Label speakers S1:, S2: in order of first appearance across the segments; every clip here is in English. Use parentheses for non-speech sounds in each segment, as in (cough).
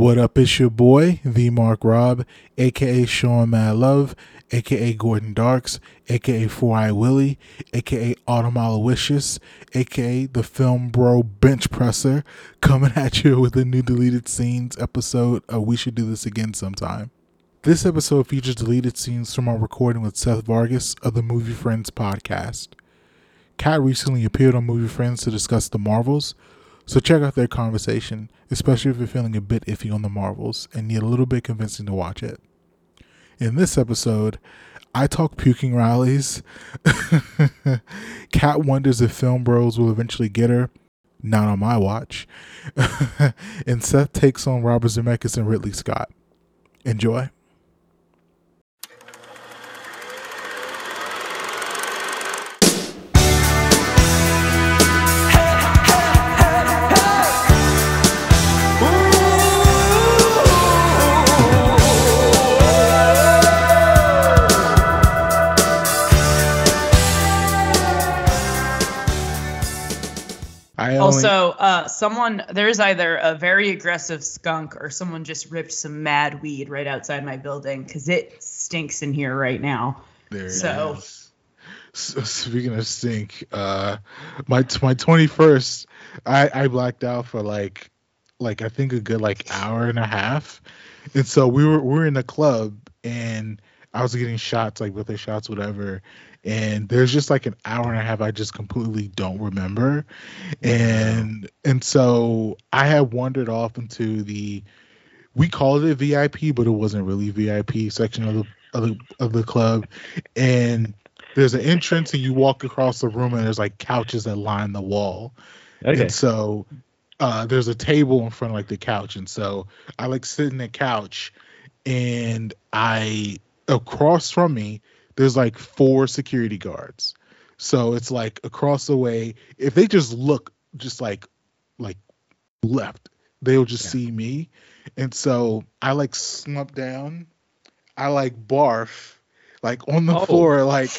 S1: What up? It's your boy, the Marc Rob, aka Sean Mad Love, aka Gordon Darks, aka Four Eye Willie, aka Autumn Aloysius, aka the Film Bro Bench Presser, coming at you with a new deleted scenes episode of We Should Do This Again Sometime. This episode features deleted scenes from our recording with Seth Vargas of the Movie Friends podcast. Kat recently appeared on Movie Friends to discuss the Marvels, so check out their conversation, especially if you're feeling a bit iffy on the Marvels and need a little bit convincing to watch it. In this episode, I talk puking rallies. (laughs) Kat wonders if film bros will eventually get her. Not on my watch. (laughs) and Seth takes on Robert Zemeckis and Ridley Scott. Enjoy. I
S2: Also, uh, someone there's either a very aggressive skunk or someone just ripped some mad weed right outside my building because it stinks in here right now.
S1: There it
S2: So-
S1: is. So, (laughs) speaking of stink, uh, my my twenty first, I I blacked out for like like I think a good like hour and a half, and so we were we were in a club and I was getting shots like birthday shots whatever, and there's just like an hour and a half I just completely don't remember, and and so I had wandered off into the we called it VIP, but it wasn't really VIP section of the of the, of the club, and there's an entrance and you walk across the room and there's like couches that line the wall,
S3: Okay.
S1: and so uh, there's a table in front of like the couch, and so I like sit in the couch, and I across from me there's like four security guards, so it's like across the way. If they just look just like like left, they'll just
S3: Yeah.
S1: see me, and so I like slump down, I like barf, like on the
S3: Oh.
S1: floor, like.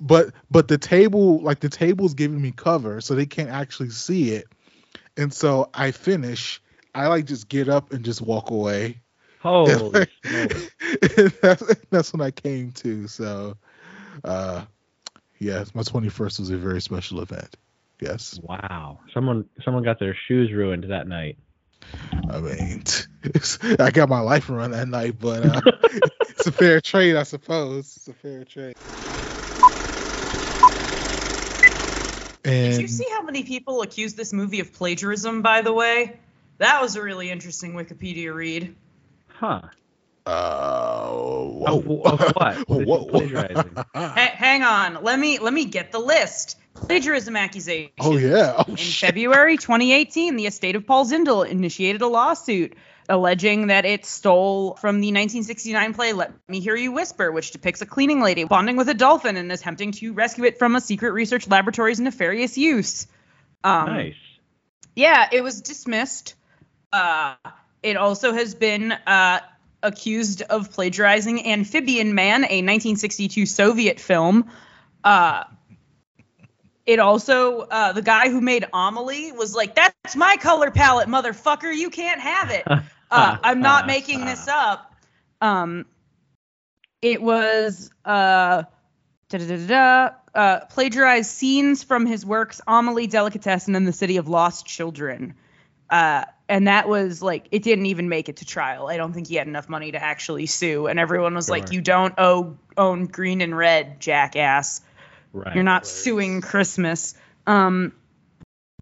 S1: But but the table like the table's giving me cover so they can't actually see it. And so I finish, I like just get up and just walk away.
S3: Holy (laughs)
S1: And
S3: smokes.
S1: that's, that's when I came to. So, uh, yes, my 21st was a very special event. Yes,
S3: Wow. Someone someone got their shoes ruined that night.
S1: I mean, (laughs) I got my life run that night, but uh, (laughs) it's a fair trade, I suppose. It's a fair trade.
S2: Did you see how many people accused this movie of plagiarism? By the way, that was a really interesting Wikipedia read.
S3: Huh.
S1: uh, whoa.
S3: Of, of what? (laughs) What is
S1: Whoa.
S3: plagiarizing? (laughs)
S2: Ha- hang on, let me let me get the list. Plagiarism accusation.
S1: oh yeah. Oh
S2: In
S1: shit.
S2: February 2018, the estate of Paul Zindel initiated a lawsuit alleging that it stole from the 1969 play Let Me Hear You Whisper, which depicts a cleaning lady bonding with a dolphin and attempting to rescue it from a secret research laboratory's nefarious use. Um,
S3: nice.
S2: Yeah, it was dismissed. Uh, it also has been uh, accused of plagiarizing Amphibian Man, a 1962 Soviet film. Uh, it also, uh, the guy who made Amelie was like, "That's my color palette, motherfucker. You can't have it." (laughs) Uh, I'm not making this up. Um, it was uh, uh, plagiarized scenes from his works Amelie, Delicatessen, and the City of Lost Children. Uh, and that was like, it didn't even make it to trial. I don't think he had enough money to actually sue. And everyone was like, you don't owe, own green and red, jackass.
S3: Right.
S2: You're not
S1: Right.
S2: suing Christmas. Um,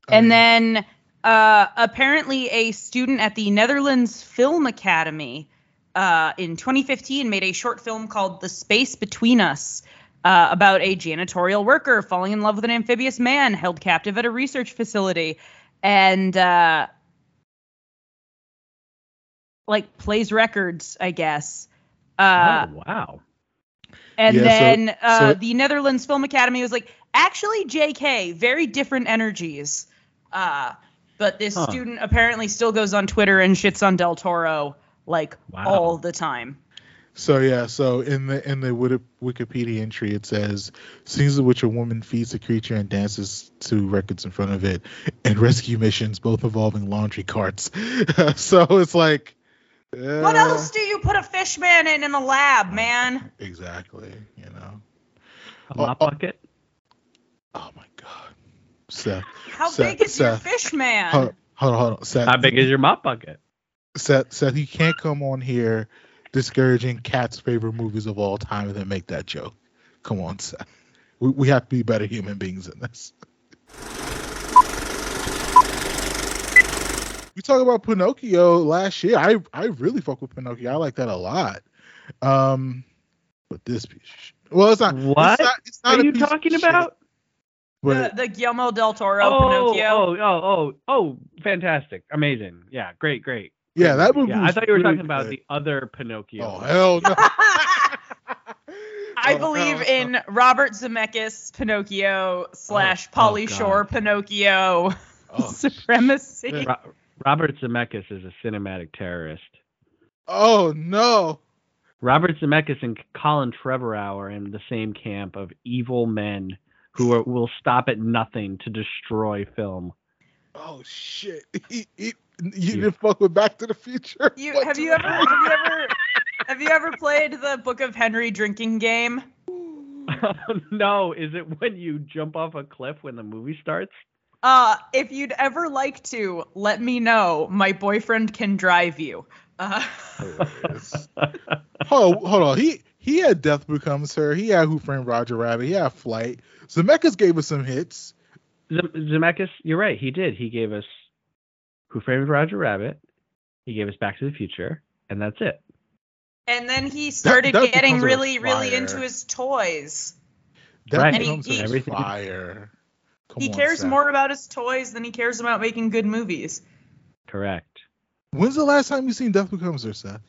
S1: I
S2: and
S1: mean,
S2: then uh, apparently a student at the Netherlands Film Academy uh, in 2015 made a short film called The Space Between Us uh, about a janitorial worker falling in love with an amphibious man held captive at a research facility and uh, like plays records, I guess. Uh,
S3: oh wow.
S2: and
S1: Yeah, so-
S2: then uh,
S1: so-
S2: the Netherlands Film Academy was like, actually, JK, very different energies. Uh, but this
S3: Huh.
S2: student apparently still goes on Twitter and shits on Del Toro like
S3: Wow.
S2: all the time.
S1: So yeah, so in the in the Wikipedia entry it says scenes in which a woman feeds a creature and dances to records in front of it, and rescue missions both involving laundry carts. (laughs) so it's like
S2: What else do you put a fish man in in the lab, mm. man?
S1: Exactly. You know.
S3: A
S1: Oh,
S3: mop
S1: oh.
S3: bucket.
S1: Oh my God. Seth.
S2: How
S1: Seth-
S2: big is your fish man?
S1: Hold, hold on, hold on. Seth.
S3: How big is your mop bucket?
S1: Seth, Seth, you can't come on here discouraging Kat's favorite movies of all time and then make that joke. Come on, Seth. We, we have to be better human beings than this. We talked about Pinocchio last year. I I really fuck with Pinocchio. I like that a lot. Um, but this piece, of shit- well, it's not.
S3: What
S1: It's not, it's not
S3: are
S1: a
S3: you
S1: piece
S3: talking about?
S1: But
S2: the, the Guillermo del Toro
S3: Oh,
S2: Pinocchio.
S3: oh, oh, oh, oh, fantastic, amazing, yeah, great, great.
S1: yeah, that
S3: Great
S1: movie.
S3: Yeah, I thought you were
S1: really
S3: talking about
S1: good.
S3: the other Pinocchio.
S1: Oh hell no. (laughs) (laughs)
S2: I
S1: Oh,
S2: believe
S1: hell no.
S2: in Robert Zemeckis Pinocchio slash
S3: oh,
S2: Pauly
S3: God.
S2: Shore Pinocchio
S1: Oh, (laughs)
S2: supremacy.
S1: shit.
S3: Ro- Robert Zemeckis is a cinematic terrorist.
S1: oh no.
S3: Robert Zemeckis and Colin Trevorrow are in the same camp of evil men who are, will stop at nothing to destroy film.
S1: Oh shit. (laughs) He, he, you
S3: Yeah.
S1: didn't fuck with Back to the Future.
S2: You have you ever have you ever have you ever played the Book of Henry drinking game? (laughs)
S3: no, is it when you jump off a cliff when the movie starts?
S2: Uh, if you'd ever like to, let me know. My boyfriend can drive you. Uh,
S1: Hilarious. (laughs) hold, hold on. He he had Death Becomes Her. He had Who Framed Roger Rabbit. He had Flight. Zemeckis gave us some hits.
S3: Zem- Zemeckis, you're right. He did. He gave us Who Framed Roger Rabbit. He gave us Back to the Future, and that's it.
S2: and then he started
S1: that
S2: getting really, really into his toys.
S1: Death
S3: Right.
S2: And he-
S1: Her
S2: he-
S3: Everything-
S1: fire. Come
S2: he
S1: on,
S2: cares
S1: Seth.
S2: more about his toys than he cares about making good movies.
S3: Correct.
S1: When's the last time you seen Death Becomes Her, Seth?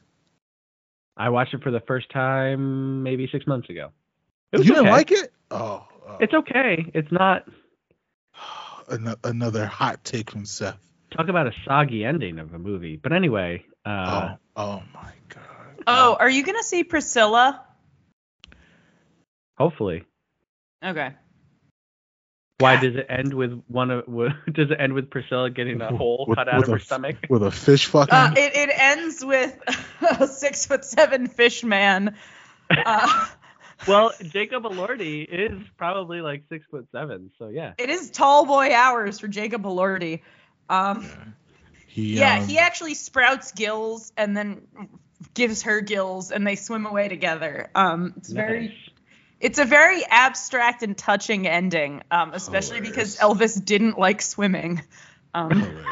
S3: I watched it for the first time maybe six months ago. It
S1: You
S3: was
S1: didn't
S3: okay.
S1: like it? Oh, oh.
S3: It's okay. It's not. (sighs)
S1: Ano- another hot take from Seth.
S3: Talk about a soggy ending of a movie. But anyway, uh,
S1: oh, oh my god.
S2: Oh, are you gonna see Priscilla?
S3: hopefully.
S2: Okay.
S3: Why does it end with one of? (laughs) w- Does it end with Priscilla getting a hole
S1: With-
S3: cut out of her
S1: a-
S3: stomach?
S1: with a fish fucking.
S2: Uh, it, it ends with (laughs) a six foot seven fish man. (laughs) Uh,
S3: Well, Jacob Elordi is probably like six foot seven, so yeah.
S2: it is tall boy hours for Jacob Elordi. Um,
S1: he,
S2: yeah,
S1: um,
S2: he actually sprouts gills and then gives her gills, and they swim away together. Um, it's very,
S3: Nice.
S2: It's a very abstract and touching ending, um, especially because Elvis didn't like swimming. Um.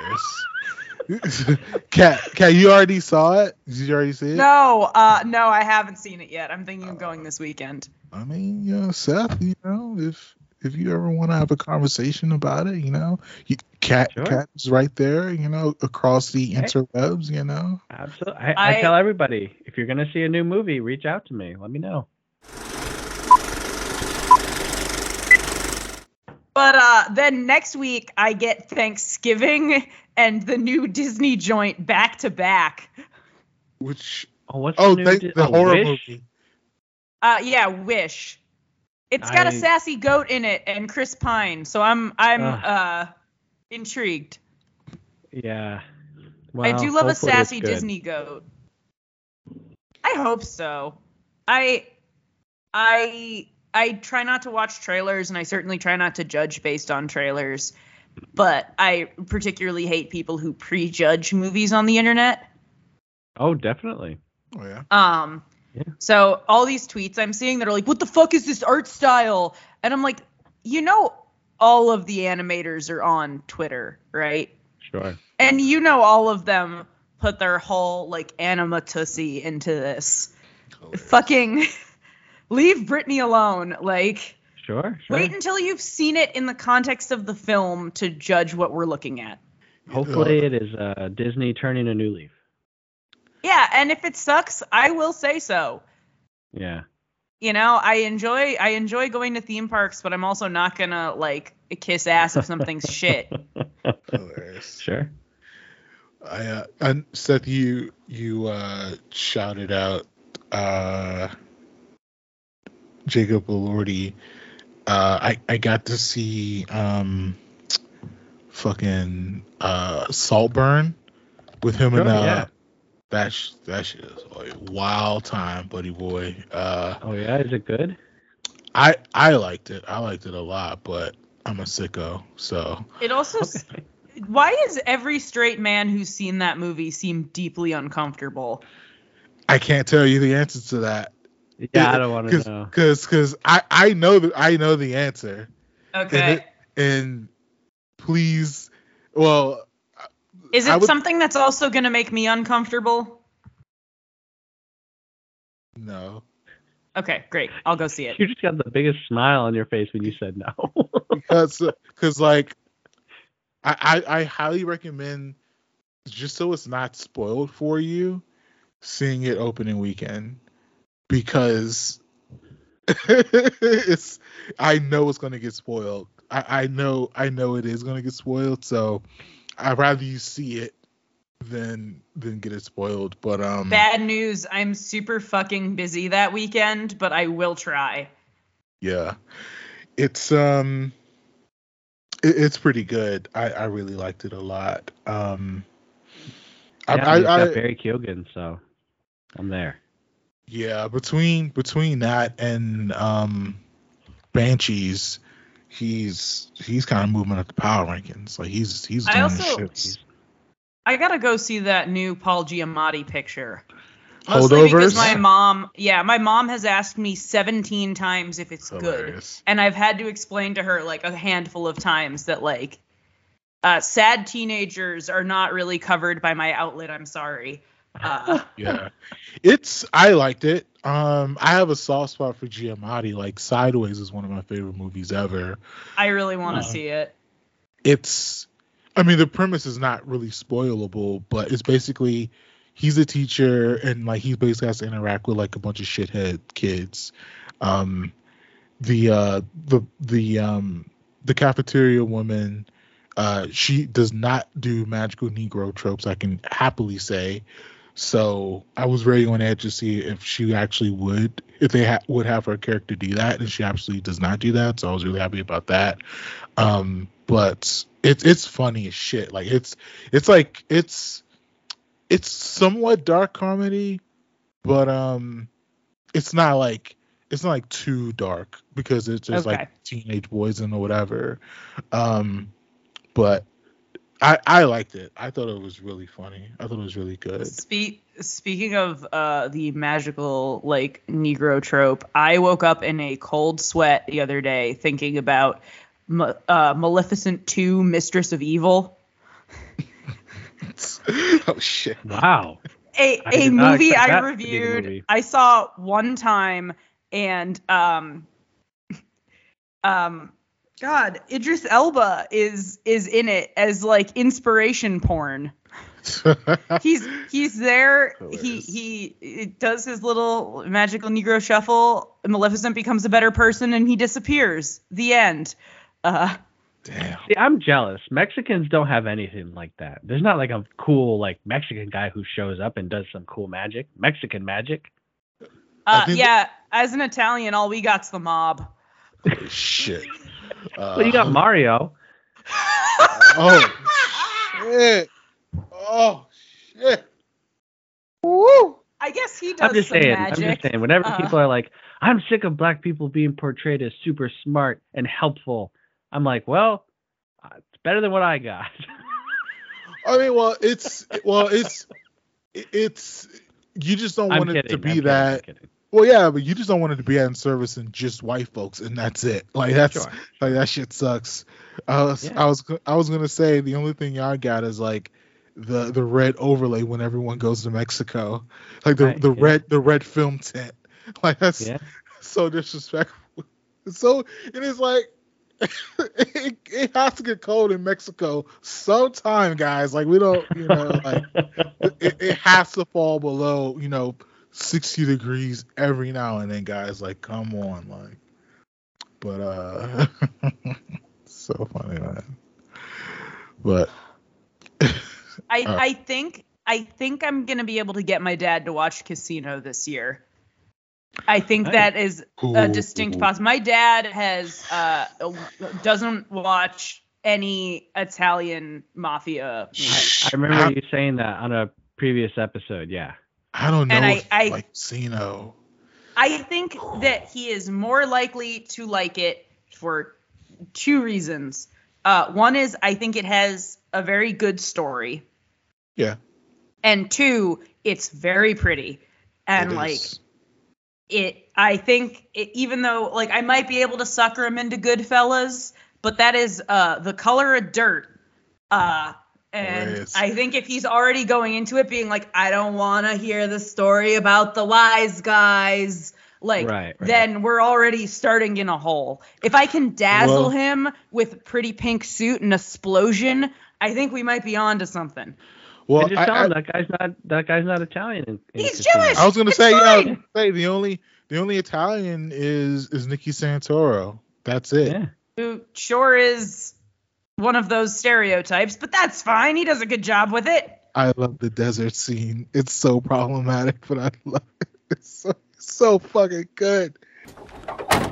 S1: Kat, (laughs) Kat, you already saw it? Did you already see it?
S2: no, uh, no, I haven't seen it yet. I'm thinking of going this weekend.
S1: I mean, you know, Seth, you know, if if you ever want to have a conversation about it, you know, you, Kat
S3: Sure.
S1: Kat's right there, you know, across the interwebs, you know.
S3: Absolutely. I, I,
S2: I-
S3: tell everybody if you're gonna see a new movie, reach out to me. Let me know.
S2: But uh, then next week I get Thanksgiving (laughs) and the new Disney joint back to back.
S1: Which
S3: Oh, what's
S1: oh,
S3: the new?
S1: they,
S3: Di-
S1: the
S3: oh,
S1: horror
S3: Wish?
S1: movie.
S2: Uh, yeah, Wish. It's got a
S3: I-
S2: sassy goat in it and Chris Pine, so I'm I'm
S3: Ugh.
S2: uh intrigued.
S3: Yeah.
S2: I do love a sassy. Disney goat. I hope so. I I I try not to watch trailers and I certainly try not to judge based on trailers, but I particularly hate people who prejudge movies on the internet.
S3: Oh, definitely.
S1: Oh yeah.
S2: Um,
S3: Yeah.
S2: so all these tweets I'm seeing that are like, "What the fuck is this art style?" And I'm like, you know, all of the animators are on Twitter, right?
S3: Sure.
S2: And you know, all of them put their whole like anima tussie into this.
S1: Hilarious.
S2: Fucking (laughs) leave Britney alone. Like,
S3: Sure. Sure.
S2: wait until you've seen it in the context of the film to judge what we're looking at.
S3: Hopefully, it is uh, Disney turning a new leaf.
S2: Yeah, and if it sucks, I will say so.
S3: Yeah.
S2: you know i enjoy i enjoy going to theme parks but i'm also not gonna like kiss ass if something's (laughs) shit
S1: Hilarious.
S3: Sure.
S1: I uh, and Seth, you you uh shouted out uh Jacob Elordi. Uh, I I got to see um fucking uh Saltburn with him and
S3: Sure,
S1: uh
S3: yeah.
S1: That sh- that shit is a wild time, buddy boy. Uh,
S3: Oh yeah, is it good?
S1: I I liked it. I liked it a lot, but I'm a sicko, so
S2: It also. s Why is every straight man who's seen that movie seem deeply uncomfortable?
S1: I can't tell you the answer to that.
S3: Yeah, I don't want to know.
S1: Cause, cause I, I know the, I know the answer.
S2: Okay.
S1: And please, well,
S2: Is it
S1: would-
S2: something that's also going to make me uncomfortable?
S1: no.
S2: Okay, great. I'll go see it.
S3: You just got the biggest smile on your face when you said no. (laughs)
S1: Because, cause like, I, I, I highly recommend, just so it's not spoiled for you, seeing it opening weekend, because (laughs) it's, I know it's gonna get spoiled. I, I know, I know it is gonna get spoiled. So, I'd rather you see it than than get it spoiled. But um,
S2: Bad news. I'm super fucking busy that weekend, but I will try.
S1: Yeah, it's um, it, it's pretty good. I I really liked it a lot. Um,
S3: yeah,
S1: I,
S3: it's
S1: I,
S3: got
S1: I
S3: Barry Keoghan, so I'm there.
S1: Yeah between between that and um, Banshees, he's he's kind of moving up the power rankings. Like he's he's
S2: I
S1: doing
S2: also-
S1: shit.
S2: I gotta go see that new Paul Giamatti picture. Mostly because my mom, yeah, my mom has asked me 17 times if it's good. And I've had to explain to her like a handful of times that like uh, sad teenagers are not really covered by my outlet. I'm sorry. Uh, (laughs)
S1: Yeah, it's I liked it. Um, I have a soft spot for Giamatti. Like Sideways is one of my favorite movies ever.
S2: I really want to
S1: Uh,
S2: see it.
S1: it's I mean the premise is not really spoilable, but it's basically he's a teacher and like he basically has to interact with like a bunch of shithead kids. Um the uh the the um the cafeteria woman uh she does not do magical negro tropes I can happily say. So I was very on edge to see if she actually would, if they ha- would have her character do that, and she absolutely does not do that. So I was really happy about that. Um, but it's it's funny as shit. Like it's it's like it's it's somewhat dark comedy, but um, it's not like it's not like too dark because it's just
S2: Okay.
S1: like teenage boys and or whatever. Um, but I I liked it. I thought it was really funny. I thought it was really good.
S2: Spe- speaking of uh, the magical like Negro trope, I woke up in a cold sweat the other day thinking about Ma- uh, Maleficent 2: Mistress of Evil, (laughs)
S1: oh shit.
S3: Wow.
S2: a
S3: I
S2: a
S3: did
S2: movie I
S3: that to be the
S2: reviewed.
S3: movie.
S2: I saw one time, and um, (laughs) um, God, Idris Elba is is in it as like inspiration porn. (laughs) he's he's there. He
S1: Hilarious.
S2: he it does his little magical Negro shuffle. Maleficent becomes a better person, and he disappears. The end. Uh,
S1: Damn.
S3: See, I'm jealous. Mexicans don't have anything like that. There's not like a cool like Mexican guy who shows up and does some cool magic. Mexican magic.
S2: uh,
S1: think-
S2: yeah. As an Italian, all we got's the mob.
S1: Holy shit. (laughs) Uh,
S3: Well, you got Mario. (laughs)
S1: Oh shit. Oh shit. Woo.
S2: I guess he does
S3: I'm just
S2: some
S3: saying.
S2: magic.
S3: I'm just saying. Whenever
S2: Uh.
S3: people are like, "I'm sick of black people being portrayed as super smart and helpful," I'm like, "Well, uh, it's better than what I got."
S1: I mean, well, it's well, it's it's you just don't
S3: I'm
S1: want it
S3: kidding.
S1: to
S3: I'm
S1: be
S3: kidding, I'm
S1: that.
S3: kidding.
S1: Well, yeah, but you just don't want it to be out in service and just white folks, and that's it. Like that's
S3: Sure.
S1: like that shit sucks. I was
S3: Yeah.
S1: I was I was gonna say the only thing y'all got is like the the red overlay when everyone goes to Mexico, like the
S3: Right,
S1: the
S3: yeah.
S1: red the red film tent. (laughs) Like that's
S3: Yeah.
S1: so disrespectful. So it is like (laughs) it, it has to get cold in Mexico sometime, guys. Like we don't, you know, like (laughs) it, it has to fall below, you know, 60 degrees every now and then, guys. Like, come on, like. But uh, (laughs) so funny, man. But
S2: I (laughs)
S1: Uh,
S2: I think I think I'm gonna be able to get my dad to watch Casino this year. I think
S3: Nice.
S2: that is a distinct
S1: Ooh.
S2: possibility. My dad has uh doesn't watch any Italian mafia.
S3: I. I remember you saying that on a previous episode. Yeah.
S1: I don't know
S2: And I-
S1: if
S2: I-
S1: like Cino.
S2: I think that he is more likely to like it for two reasons. Uh, one is I think it has a very good story,
S1: Yeah.
S2: and two, it's very pretty, and
S1: it
S2: like
S1: is.
S2: it. I think it, even though like I might be able to sucker him into Goodfellas, but that is uh, the color of dirt. Uh, and
S1: Hilarious.
S2: I think if he's already going into it being like, I don't want to hear the story about the wise guys, like,
S3: Right, right.
S2: then we're already starting in a hole. If I can dazzle
S1: Well-
S2: him with pretty pink suit and explosion, I think we might be on to something.
S1: well,
S3: and just
S1: I,
S3: tell
S1: I-
S3: him that guy's not that guy's not Italian. In, in
S2: He's
S3: Casino.
S2: Jewish!
S1: I was gonna
S2: It's
S1: say, yeah, I
S2: fine.
S1: gonna say the only the only Italian is is Nicky Santoro. That's it.
S3: Yeah.
S2: Who sure is one of those stereotypes, but that's fine. He does a good job with it.
S1: I love the desert scene. It's so problematic, but I love it. It's so so fucking good.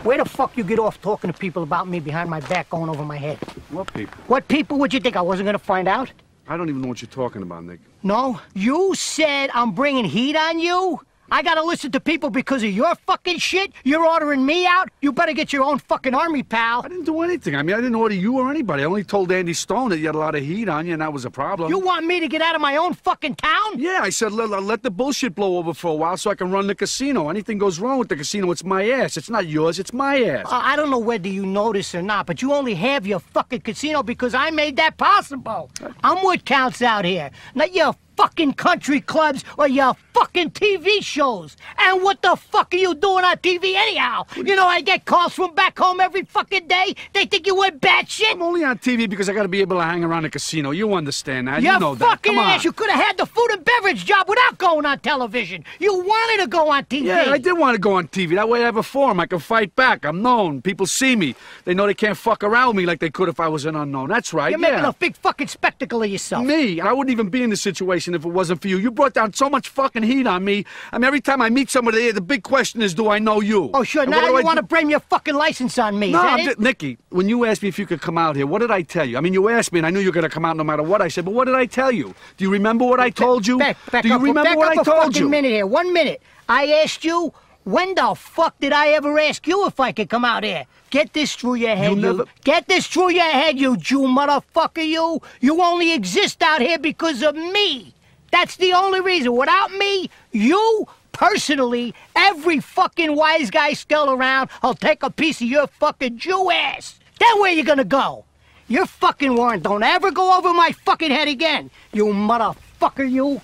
S4: Where the fuck you get off talking to people about me behind my back going over my head?
S5: What people?
S4: What people would you think I wasn't gonna find out?
S5: I don't even know what you're talking about, Nick.
S4: No? You said I'm bringing heat on you? I gotta listen to people because of your fucking shit? You're ordering me out? You better get your own fucking army, pal.
S5: I didn't do anything. I mean, I didn't order you or anybody. I only told Andy Stone that you had a lot of heat on you, and that was a problem.
S4: You want me to get out of my own fucking town?
S5: Yeah, I said let, let the bullshit blow over for a while so I can run the casino. Anything goes wrong with the casino, it's my ass. It's not yours, it's my ass.
S4: Uh, I don't know whether you notice or not, but you only have your fucking casino because I made that possible. I'm what counts out here, not your fucking country clubs or your fucking TV shows. And what the fuck are you doing on TV anyhow? You know, I get calls from back home every fucking day. They think you went batshit.
S5: I'm only on TV because I gotta be able to hang around the casino. You understand that?
S4: You
S5: you know that. Come on.
S4: ass. You could have had the food and beverage job without going on television. You wanted to go on TV.
S5: Yeah, I did want to go on TV. That way I have a forum. I can fight back. I'm known. People see me. They know they can't fuck around with me like they could if I was an unknown. That's right.
S4: You're
S5: yeah.
S4: making a big fucking spectacle of yourself.
S5: Me, I wouldn't even be in this situation if it wasn't for you. You brought down so much fucking heat on me. I mean, every time I meet somebody, here, the big question is, do I know you?
S4: Oh, sure.
S5: And
S4: Now you
S5: I
S4: want to blame your fucking license on me.
S5: No, I'm just, Nicky, when you asked me if you could come out here, what did I tell you? I mean, you asked me, and I knew you were going to come out no matter what I said, but what did I tell you? Do you remember what I told you?
S4: Back, back
S5: do you
S4: up,
S5: remember
S4: back
S5: what
S4: up
S5: I
S4: a
S5: told you?
S4: minute here. One minute. I asked you, when the fuck did I ever ask you if I could come out here? Get this through your head, you.
S5: never-
S4: Get this through your head, you Jew motherfucker, you. You only exist out here because of me. That's the only reason. Without me, you personally, every fucking wise guy skull around, I'll take a piece of your fucking Jew ass. Then where you gonna go? Your fucking warrant don't ever go over my fucking head again. You motherfucker, you.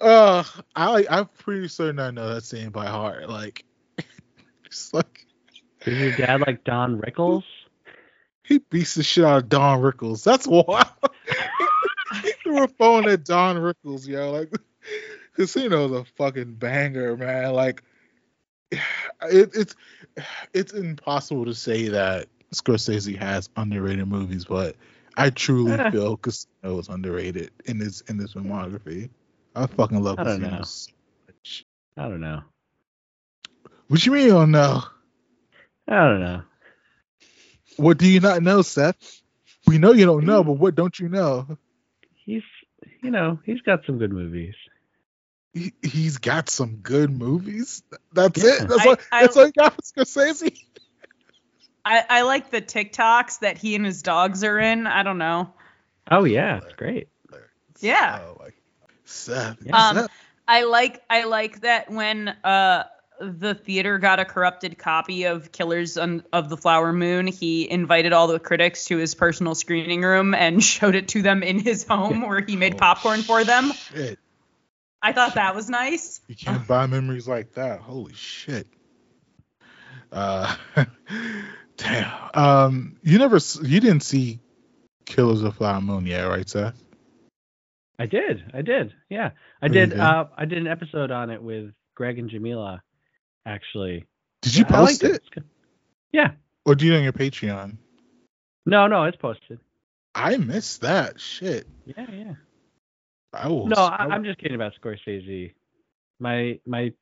S1: Uh, I I'm pretty certain I know that scene by heart. Like, (laughs) it's like
S3: Is your dad like Don Rickles?
S1: he beats the shit out of Don Rickles. That's (laughs) wild. Threw a phone at Don Rickles, yo. Like, (laughs) Casino's a fucking banger, man. Like, (sighs) it, it's (sighs) it's impossible to say that Scorsese has underrated movies, but I truly (laughs) feel Casino is underrated in his in this filmography. I fucking love
S3: I
S1: Casino so much.
S3: I don't know.
S1: What you mean you don't know?
S3: I don't know.
S1: What do you not know, Seth? We know you don't know, hmm. but what don't you know?
S3: He's, you know, he's got some good movies.
S1: He, he's got some good movies. That's
S3: Yeah.
S1: it. That's
S2: I-
S1: all.
S2: I-
S1: That's all you got for Scorsese.
S2: I, I like the TikToks that he and his dogs are in. I don't know.
S3: Oh yeah, it's great.
S2: Yeah.
S1: Oh, like, Seth.
S3: Yeah.
S2: Um,
S1: Seth.
S2: I like I like that when uh the theater got a corrupted copy of Killers of the Flower Moon, he invited all the critics to his personal screening room and (laughs) showed it to them in his home where he made
S1: Oh,
S2: popcorn for them.
S1: Shit.
S2: I thought that was nice.
S1: You can't buy memories like that. Holy shit. Uh, (laughs) damn. Um, you never, you didn't see Killers of the Flower Moon yet, right, Seth?
S3: I did. I did. Yeah, I
S1: Oh,
S3: did.
S1: did?
S3: Uh, I did an episode on it with Greg and Jamila. Actually,
S1: Did you post
S3: liked
S1: it,
S3: Yeah.
S1: or do you on your Patreon?
S3: No, no, it's posted.
S1: I missed that. Shit.
S3: Yeah, yeah.
S1: I will.
S3: No, I, I'm just kidding about Scorsese. My my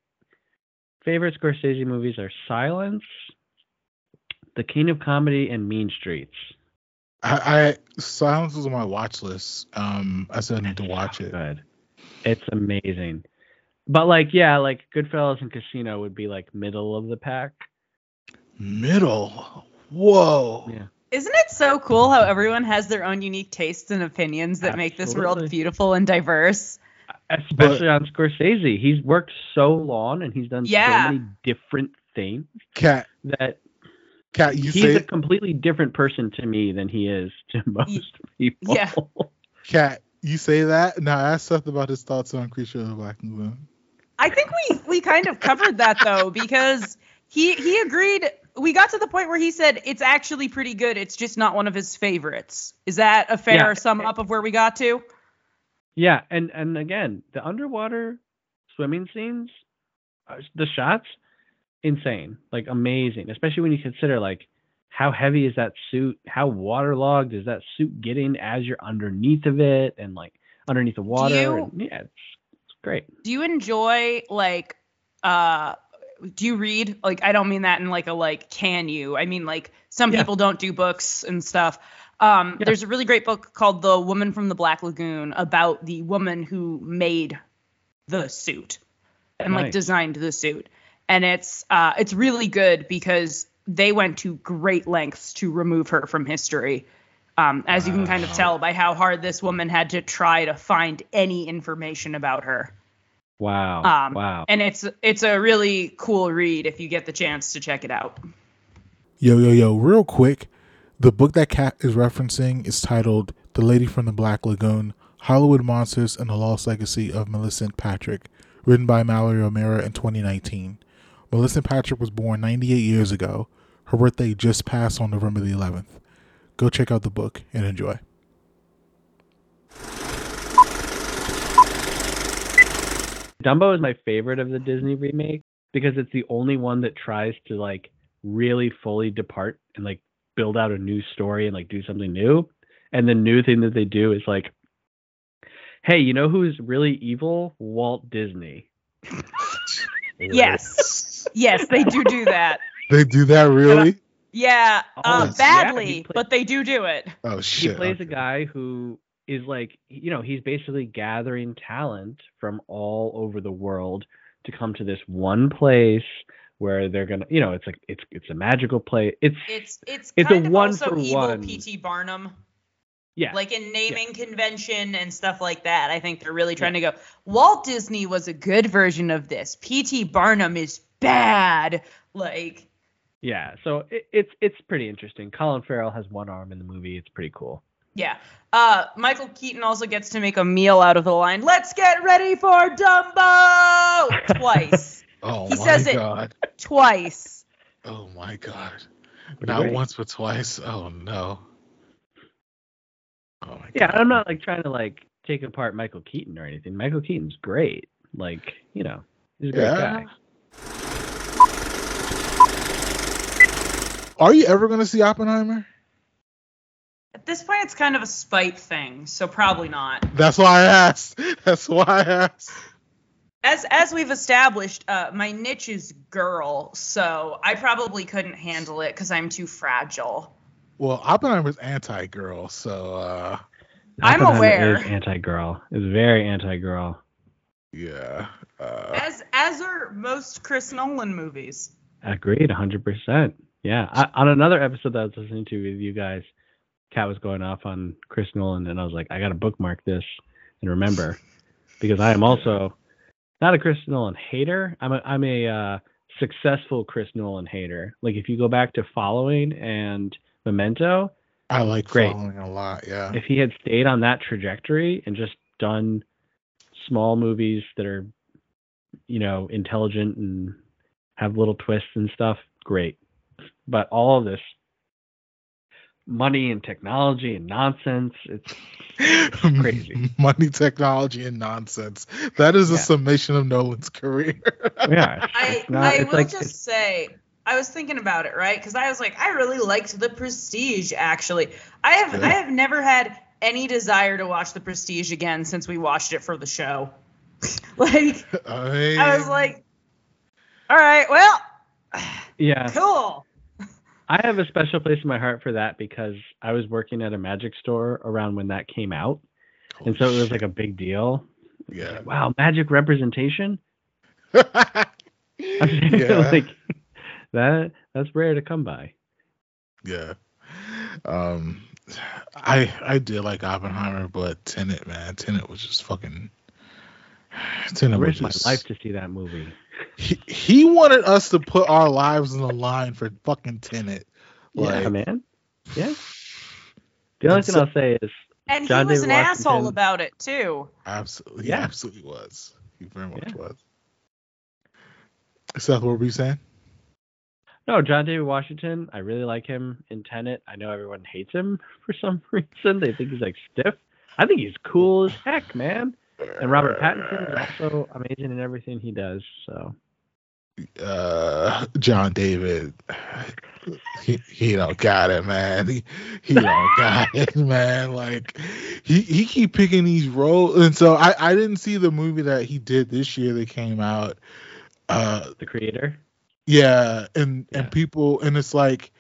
S3: favorite Scorsese movies are Silence, The King of Comedy, and Mean Streets.
S1: I, I Silence was on my watch list. Um, I said I need to watch it.
S3: Good. It's amazing. But like, yeah, like Goodfellas and Casino would be like middle of the pack.
S1: Middle. Whoa.
S3: Yeah.
S2: Isn't it so cool how everyone has their own unique tastes and opinions that make this world beautiful and diverse?
S3: Especially on Scorsese. He's worked so long and he's done
S2: Yeah.
S3: so many different things
S1: Kat.
S3: that
S1: Kat. You say.
S3: he's
S1: say
S3: a completely different person to me than he is to (laughs) most people.
S2: yeah.
S1: Kat. You say that. Now ask Seth about his thoughts on Creature of the Black Lagoon.
S2: I think we we kind of covered that though because he he agreed. We got to the point where he said it's actually pretty good. It's just not one of his favorites. Is that a fair
S3: Yeah.
S2: sum up of where we got to?
S3: Yeah, and and again, the underwater swimming scenes, uh, the shots, insane, like amazing. Especially when you consider like how heavy is that suit? How waterlogged is that suit getting as you're underneath of it and like underneath the water?
S2: you-
S3: and, yeah, great.
S2: Do you enjoy like uh do you read like I don't mean that in like a like can you? I mean like some
S3: Yeah.
S2: people don't do books and stuff. Um
S3: Yeah.
S2: there's a really great book called The Woman from the Black Lagoon about the woman who made the suit and like designed the suit. And it's uh it's really good because they went to great lengths to remove her from history. Um, as you can kind of tell by how hard this woman had to try to find any information about her.
S3: Wow.
S2: Um,
S3: wow.
S2: And it's it's a really cool read if you get the chance to check it out.
S1: Yo, yo, yo, real quick. The book that Kat is referencing is titled The Lady from the Black Lagoon Hollywood Monsters and the Lost Legacy of Millicent Patrick, written by Mallory O'Meara in 2019. Millicent Patrick was born 98 years ago. Her birthday just passed on November the 11th. Go check out the book and enjoy.
S3: Dumbo is my favorite of the Disney remake because it's the only one that tries to like really fully depart and like build out a new story and like do something new. And the new thing that they do is like, hey, you know who's really evil? Walt Disney. (laughs)
S2: Yes. yes, they do do that. (laughs)
S1: They do that really?
S2: Yeah,
S3: Oh,
S2: uh,
S1: that's-
S3: yeah,
S2: badly,
S3: he play-
S2: but they do do it.
S1: Oh shit!
S3: He
S1: shit.
S3: plays a guy who is like, you know, he's basically gathering talent from all over the world to come to this one place where they're gonna, you know, it's like it's it's a magical place. It's
S2: It's it's
S3: It's a
S2: of
S3: one for one.
S2: P.T. Barnum,
S3: yeah,
S2: like in naming convention and stuff like that. I think they're really trying to go. Walt Disney was a good version of this. P.T. Barnum is bad. Like
S3: Yeah, so it, it's it's pretty interesting. Colin Farrell has one arm in the movie. It's pretty cool.
S2: Yeah. Uh, Michael Keaton also gets to make a meal out of the line. Let's get ready for Dumbo twice. (laughs)
S1: Oh
S2: He
S1: my
S2: says it.
S1: god.
S2: twice.
S1: Oh my god.
S3: Pretty
S1: Not
S3: great.
S1: once but twice. Oh no. Oh my
S3: Yeah,
S1: god.
S3: I'm not like trying to like take apart Michael Keaton or anything. Michael Keaton's great. Like you know, he's a great
S1: Yeah.
S3: guy.
S1: Are you ever gonna see Oppenheimer?
S2: At this point, it's kind of a spite thing, so probably not.
S1: That's why I asked. (laughs) That's why I asked.
S2: As as we've established, uh, my niche is girl, so I probably couldn't handle it because I'm too fragile.
S1: Well, Oppenheimer's anti-girl, so uh
S2: I'm
S3: Oppenheimer
S2: aware.
S3: Is anti-girl. Is very anti-girl.
S1: yeah. Uh,
S2: As as are most Chris Nolan movies.
S3: Agreed, 100%. Yeah. I, on another episode that I was listening to with you guys, Kat was going off on Chris Nolan, and I was like, I got to bookmark this and remember because I am also not a Chris Nolan hater. I'm a, I'm a uh, successful Chris Nolan hater. Like, if you go back to Following and Memento,
S1: I like
S3: Great.
S1: following a lot, yeah.
S3: if he had stayed on that trajectory and just done small movies that are, you know, intelligent and have little twists and stuff, great. But all of this money and technology and nonsense, it's (laughs) crazy.
S1: Money, technology, and nonsense. That is a
S3: Yeah.
S1: summation of Nolan's career. (laughs)
S3: yeah. It's,
S2: I
S3: it's not,
S2: I
S3: it's
S2: will
S3: like,
S2: just
S3: it's-
S2: say I was thinking about it, right? Because I was like, I really liked The Prestige. Actually, I have
S1: Yeah.
S2: I have never had any desire to watch The Prestige again since we watched it for the show. (laughs) like
S1: I, mean,
S2: I was like, all right, well,
S3: yeah.
S2: cool.
S3: I have a special place in my heart for that because I was working at a magic store around when that came out, and so it was like a big deal.
S1: yeah.
S3: Wow, magic representation. (laughs) I'm (laughs)
S1: yeah.
S3: like that. That's rare to come by.
S1: yeah. Um, I I did like Oppenheimer, but Tenet, man, Tenet was just fucking.
S3: I (sighs)
S1: Tenet was
S3: risked my life to see that movie.
S1: He, he wanted us to put our lives on the line for fucking Tenet.
S3: Yeah, man. Yeah. (laughs) The only thing
S1: so-
S3: I'll say is
S2: And
S3: John
S2: he was
S3: David
S2: an asshole about it too.
S1: Absolutely, he
S3: Yeah.
S1: absolutely was. He very much
S3: Yeah.
S1: was. Seth, what were you saying?
S3: no John David Washington. I really like him in Tenet. I know everyone hates him (laughs) for some reason. They think he's like stiff. I think he's cool as heck, man. And Robert Pattinson is also amazing in everything he does. So
S1: uh John David he he don't got it man he, he don't (laughs) got it man like he he keep picking these roles and so I I didn't see the movie that he did this year that came out uh
S3: the creator.
S1: yeah and
S3: Yeah.
S1: and people and it's like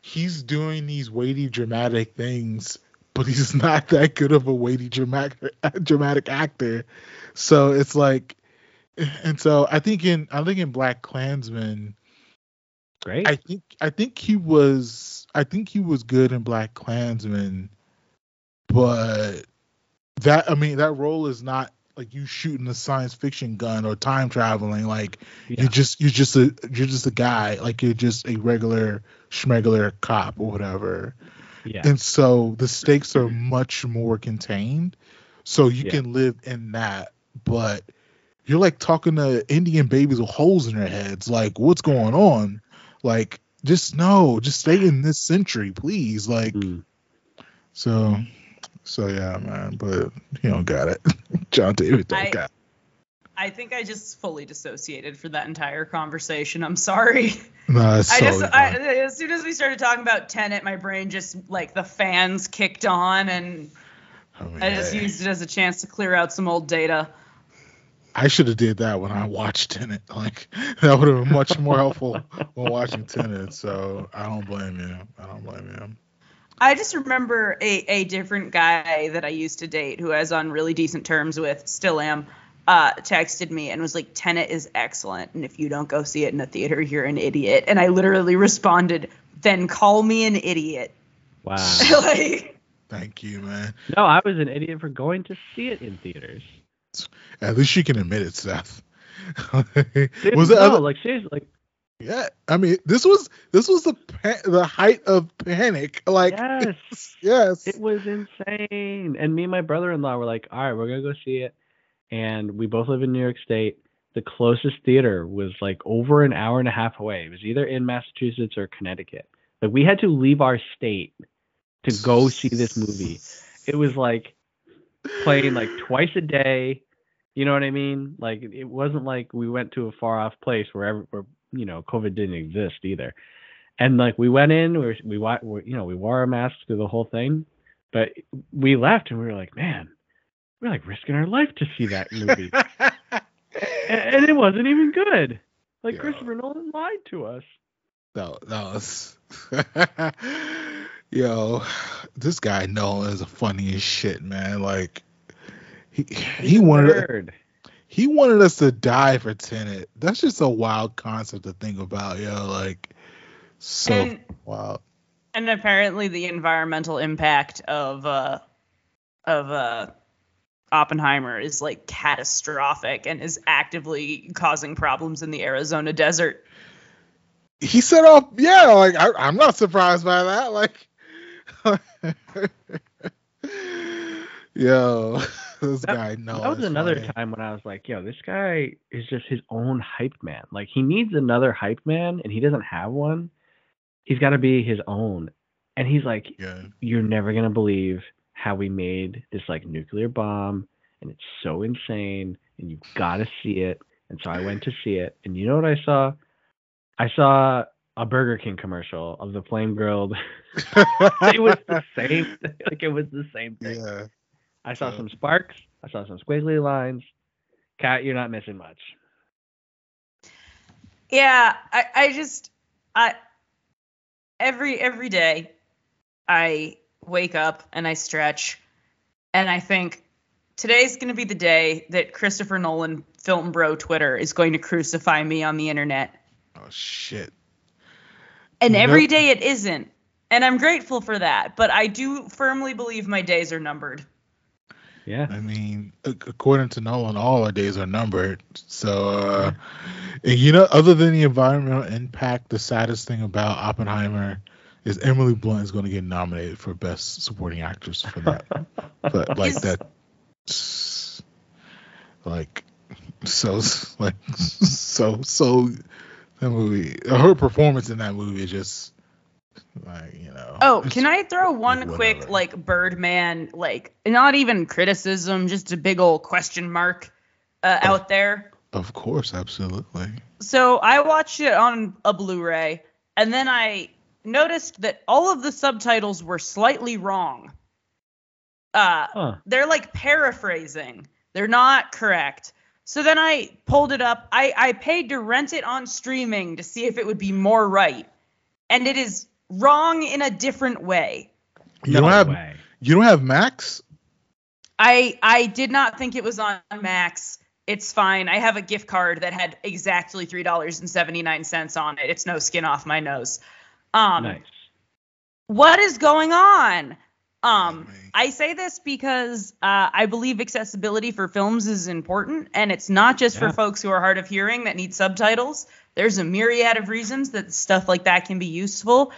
S1: he's doing these weighty dramatic things but he's (laughs) not that good of a weighty dramatic dramatic actor so it's like (laughs) and so I think in I think in Black Klansman
S3: Great.
S1: I think I think he was I think he was good in Black Klansman, but that I mean that role is not like you shooting a science fiction gun or time traveling. Like
S3: Yeah.
S1: you're just you're just a you're just a guy. Like you're just a regular schmegular cop or whatever.
S3: Yeah.
S1: And so the stakes are much more contained. So you
S3: Yeah.
S1: can live in that, but you're like talking to Indian babies with holes in their heads. Like, what's going on? Like, just no, just stay in this century, please. Like,
S3: Mm.
S1: so, so yeah, man. But he don't got it. (laughs) John David don't
S2: I-
S1: got.
S2: I think I just fully dissociated for that entire conversation. I'm sorry. (laughs)
S1: No, it's
S2: I just, I, as soon as we started talking about Tenet, my brain just like the fans kicked on, and
S1: I, mean,
S2: I just used it as a chance to clear out some old data.
S1: I should have did that when I watched Tenet. (laughs) Like that would have been much more helpful when watching Tenet. So I don't blame you. I don't blame you.
S2: I just remember a, a different guy that I used to date who I was on really decent terms with, still am, uh, texted me and was like, Tenet is excellent. And if you don't go see it in the theater, you're an idiot. And I literally responded, then call me an idiot.
S3: Wow. (laughs)
S2: like,
S1: Thank you, man.
S3: no, I was an idiot for going to see it in theaters.
S1: At least you can admit it, Seth. (laughs)
S3: Dude,
S1: was it?
S3: no,
S1: other-
S3: like seriously, like
S1: yeah, I mean, this was this was the pa- the height of panic. Like,
S3: yes, (laughs)
S1: yes,
S3: it was insane. And me and my brother-in-law were like, all right, we're gonna go see it. And we both live in New York State. The closest theater was like over an hour and a half away. It was either in Massachusetts or Connecticut. Like we had to leave our state to go see this movie. It was like playing like twice a day. You know what I mean? Like it wasn't like we went to a far off place where ever, where you know COVID didn't exist either. And like we went in, we were, we you know we wore our masks through the whole thing, but we left and we were like, man, we're like risking our life to see that movie, (laughs) and, and it wasn't even good. Like
S1: Yeah.
S3: Christopher Nolan lied to us.
S1: that, that was. Yo, this guy Nolan is the funniest shit, man. Like, he he wanted
S3: Nerd.
S1: he wanted us to die for Tenet. That's just a wild concept to think about, yo. Like, so
S2: And-
S1: wild.
S2: and apparently the environmental impact of uh of uh Oppenheimer is like catastrophic and is actively causing problems in the Arizona desert.
S1: he set off yeah like I, i'm not surprised by that like (laughs) yo (laughs) this
S3: That-
S1: guy knows
S3: that was another time when I was like, yo, this guy is just his own hype man. Like he needs another hype man and he doesn't have one. He's got to be his own. And he's like,
S1: yeah
S3: you're never going to believe how we made this like nuclear bomb and it's so insane and you've got to see it. And so I went to see it. And you know what I saw? I saw a Burger King commercial of the flame grilled. (laughs) it was the same. (laughs) like it was the same thing.
S1: yeah
S3: I saw
S1: Yeah.
S3: some sparks. I saw some squiggly lines. Kat, you're not missing much.
S2: Yeah, I, I just I every every day I wake up and I stretch and I think today's going to be the day that Christopher Nolan film bro Twitter is going to crucify me on the internet.
S1: Oh shit.
S2: And
S1: Nope.
S2: every day it isn't. And I'm grateful for that, but I do firmly believe my days are numbered.
S3: Yeah.
S1: I mean, according to Nolan, all our days are numbered. So, uh, and you know, other than the environmental impact, the saddest thing about Oppenheimer is Emily Blunt is going to get nominated for Best Supporting Actress for that. but (laughs) like
S2: Is-
S1: that, like, so like so so that movie, her performance in that movie is just like you know.
S2: Oh, can I throw one
S1: whatever.
S2: quick like Birdman like not even criticism, just a big old question mark uh,
S1: Oh.
S2: out there?
S1: Of course, absolutely.
S2: So I watched it on a Blu-ray, and then I noticed that all of the subtitles were slightly wrong. Uh,
S3: Huh.
S2: they're like paraphrasing. They're not correct. So then I pulled it up. I, I paid to rent it on streaming to see if it would be more right. And it is wrong in a different way.
S1: You
S3: no
S1: don't have
S3: way.
S1: you don't have Max.
S2: I I did not think it was on Max. It's fine. I have a gift card that had exactly three dollars and seventy nine cents on it. It's no skin off my nose. Um,
S3: nice.
S2: what is going on? Um. I say this because uh, I believe accessibility for films is important, and it's not just for folks who are hard of hearing that need subtitles. There's a myriad of reasons that stuff like that can be useful,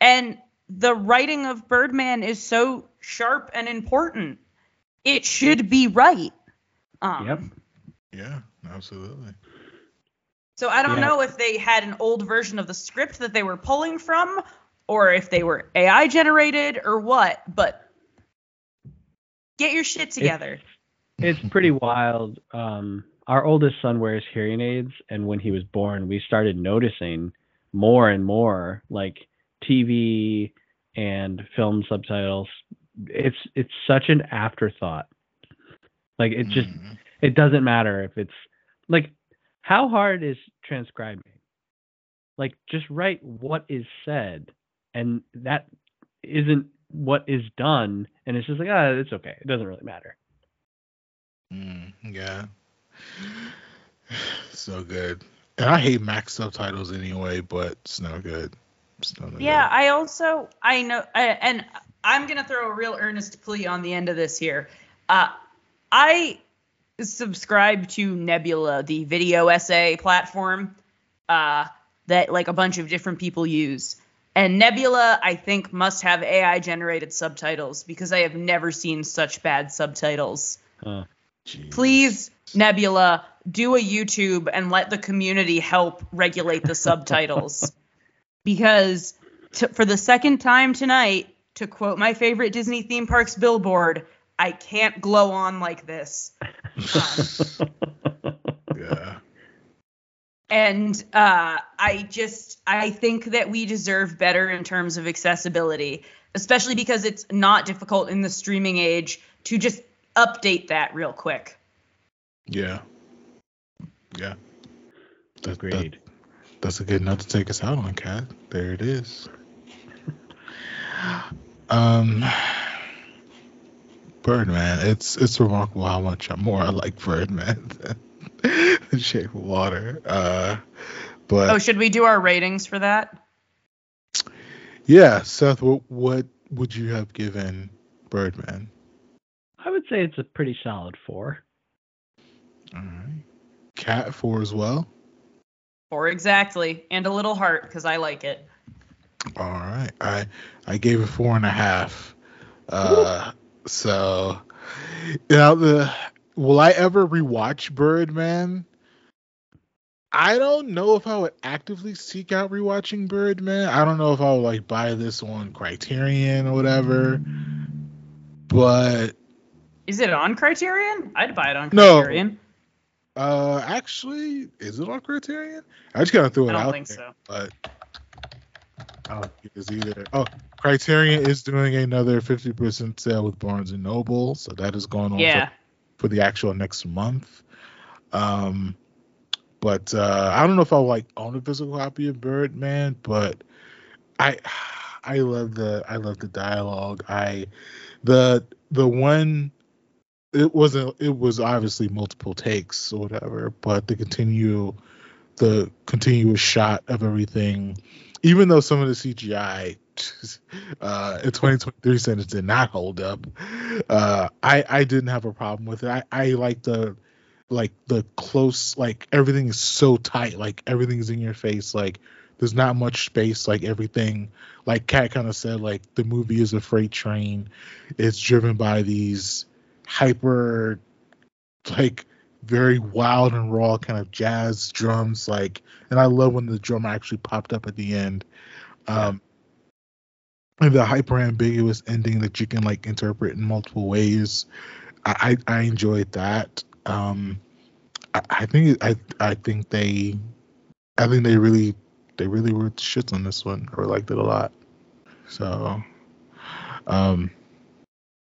S2: and the writing of Birdman is so sharp and important. It should be right. Um,
S3: Yep.
S1: Yeah, absolutely.
S2: So I don't
S3: Yeah.
S2: know if they had an old version of the script that they were pulling from, or if they were AI generated, or what. But get your shit together.
S3: It's pretty wild. Um, our oldest son wears hearing aids, and when he was born, we started noticing more and more like TV and film subtitles. It's it's such an afterthought. Like it just
S1: Mhm.
S3: it doesn't matter if it's like how hard is transcribing? Like just write what is said, and that isn't what is done, and it's just like ah, it's okay. It doesn't really matter.
S1: Mm, yeah. (sighs) So good. And I hate Max subtitles anyway, but it's no good. It's no
S2: Yeah,
S1: good.
S2: I also I know, I, and I'm gonna throw a real earnest plea on the end of this here. Uh, I subscribe to Nebula, the video essay platform uh, that like a bunch of different people use. And Nebula, I think, must have AI generated subtitles because I have never seen such bad subtitles.
S3: Huh.
S2: Please, Nebula, do a YouTube and let the community help regulate the subtitles. (laughs) Because t- for the second time tonight, to quote my favorite Disney theme parks billboard, I can't glow on like this. (laughs)
S1: Yeah.
S2: And uh, I just I think that we deserve better in terms of accessibility, especially because it's not difficult in the streaming age to just update that real quick.
S1: Yeah. Yeah. That, that, that's a good note to take us out on, Kat. There it is. (laughs) Um, Birdman. It's it's remarkable how much more I like Birdman than, (laughs) than Shape of Water. Uh, but
S2: Oh, should we do our ratings for that?
S1: yeah, Seth, what what would you have given Birdman?
S3: I would say it's a pretty solid four.
S1: All right, Kat four as well.
S2: Four exactly, and a little heart because I like it.
S1: All right. I I gave it four and a half. Uh so now the will I ever rewatch Birdman? I don't know if I would actively seek out rewatching Birdman. I don't know if I would like buy this on Criterion or whatever. But
S2: Is it on Criterion? I'd buy it on Criterion. No.
S1: Uh actually, is it on Criterion? I just kind of threw it out.
S2: I don't
S1: out
S2: think
S1: there,
S2: so.
S1: but I don't think it is either. Oh, Criterion is doing another 50% sale with Barnes and Noble, so that is going on
S2: Yeah.
S1: for, for the actual next month. Um, but uh, I don't know if I'll like own a physical copy of Birdman, but I I love the I love the dialogue. I the the one it wasn't it was obviously multiple takes or whatever, but the continue the continuous shot of everything, even though some of the CGI (laughs) uh, in 2023 sentence did not hold up, uh, I I didn't have a problem with it. I I like the like the close like everything is so tight, like everything's in your face, like there's not much space like everything like kat kind of said like the movie is a freight train it's driven by these hyper like very wild and raw kind of jazz drums like and i love when the drum actually popped up at the end. Um and the hyper ambiguous ending that you can like interpret in multiple ways i i, I enjoyed that. Um I, I think i i think they i think they really they really were shits on this one. Or liked it a lot. So, um,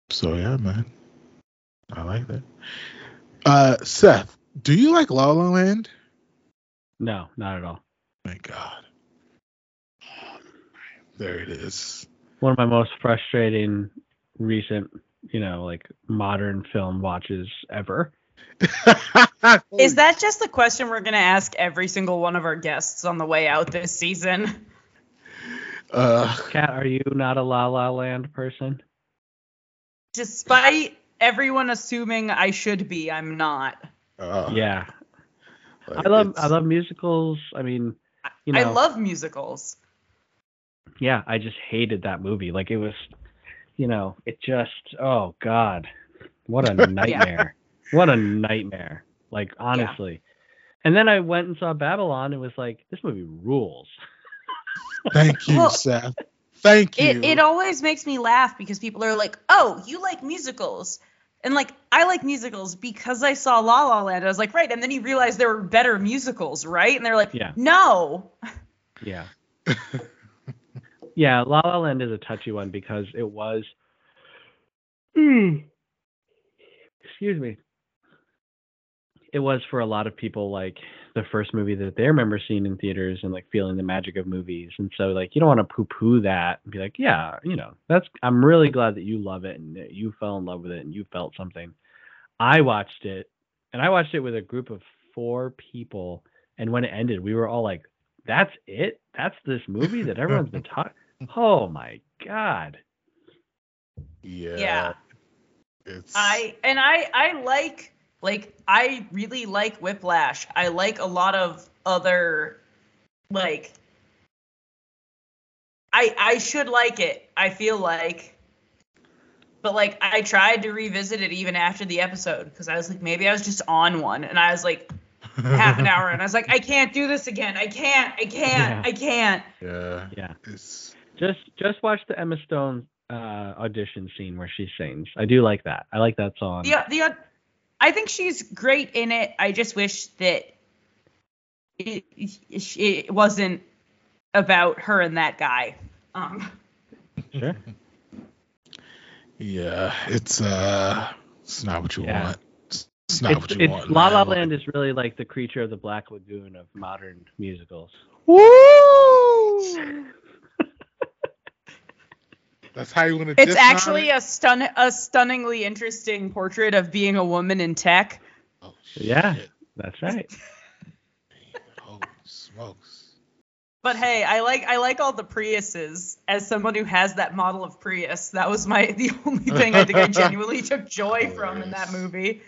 S1: so yeah, man, I like that. Uh, Seth, do you like La La Land?
S3: No, not at all.
S1: Thank God. There it is.
S3: One of my most frustrating recent, you know, like modern film watches ever. (laughs)
S2: Is that just the question we're going to ask every single one of our guests on the way out this season?
S1: Uh,
S3: Kat, are you not a La La Land person?
S2: Despite everyone assuming I should be, I'm not.
S1: uh,
S3: yeah,
S1: like
S3: I love
S1: it's-
S3: I love musicals. I mean, you know,
S2: I love musicals.
S3: yeah, I just hated that movie. Like it was, you know, it just oh god, what a (laughs) nightmare. What a nightmare. Like honestly. And then I went and saw Babylon and was like, this movie rules. (laughs)
S1: Thank you,
S2: Well,
S1: Seth. Thank you.
S2: It it always makes me laugh because people are like, "Oh, you like musicals." And like I like musicals because I saw La La Land. I was like, "Right." And then you realize there were better musicals, right? And they're like,
S3: Yeah.
S2: "No." (laughs)
S3: Yeah. (laughs) yeah, La La Land is a touchy one because it was (clears throat) excuse me. It was for a lot of people like the first movie that they remember seeing in theaters and like feeling the magic of movies. And so like you don't want to poo poo that and be like, yeah, you know, that's I'm really glad that you love it and that you fell in love with it and you felt something. I watched it and I watched it with a group of four people and when it ended, we were all like, That's it? That's this movie that everyone's been (laughs) talking Oh my god.
S1: yeah.
S2: Yeah.
S1: It's
S2: I and I I like like I really like Whiplash. I like a lot of other like I I should like it. I feel like but like I tried to revisit it even after the episode because I was like maybe I was just on one and I was like half an hour and I was like I can't do this again. I can't. I can't. I can't.
S1: yeah.
S3: Yeah.
S1: It's
S3: Just just watch the Emma Stone uh audition scene where she sings. I do like that. I like that song.
S2: The the I think she's great in it. I just wish that it, it, it wasn't about her and that guy. Um,
S3: Sure.
S1: yeah. It's uh. It's not what you
S3: Yeah.
S1: want. It's, it's not
S3: It's,
S1: what you
S3: it's
S1: want.
S3: La La. Land is really like the creature of the Black Lagoon of modern musicals.
S1: Woo! That's how you want to.
S2: it's actually a stun a stunningly interesting portrait of being a woman in tech.
S1: Oh,
S3: Yeah.
S1: shit.
S3: That's right. (laughs)
S1: Holy smokes.
S2: But hey, I like I like all the Priuses. As someone who has that model of Prius, that was my (laughs) the only thing I think I genuinely took joy from in that movie.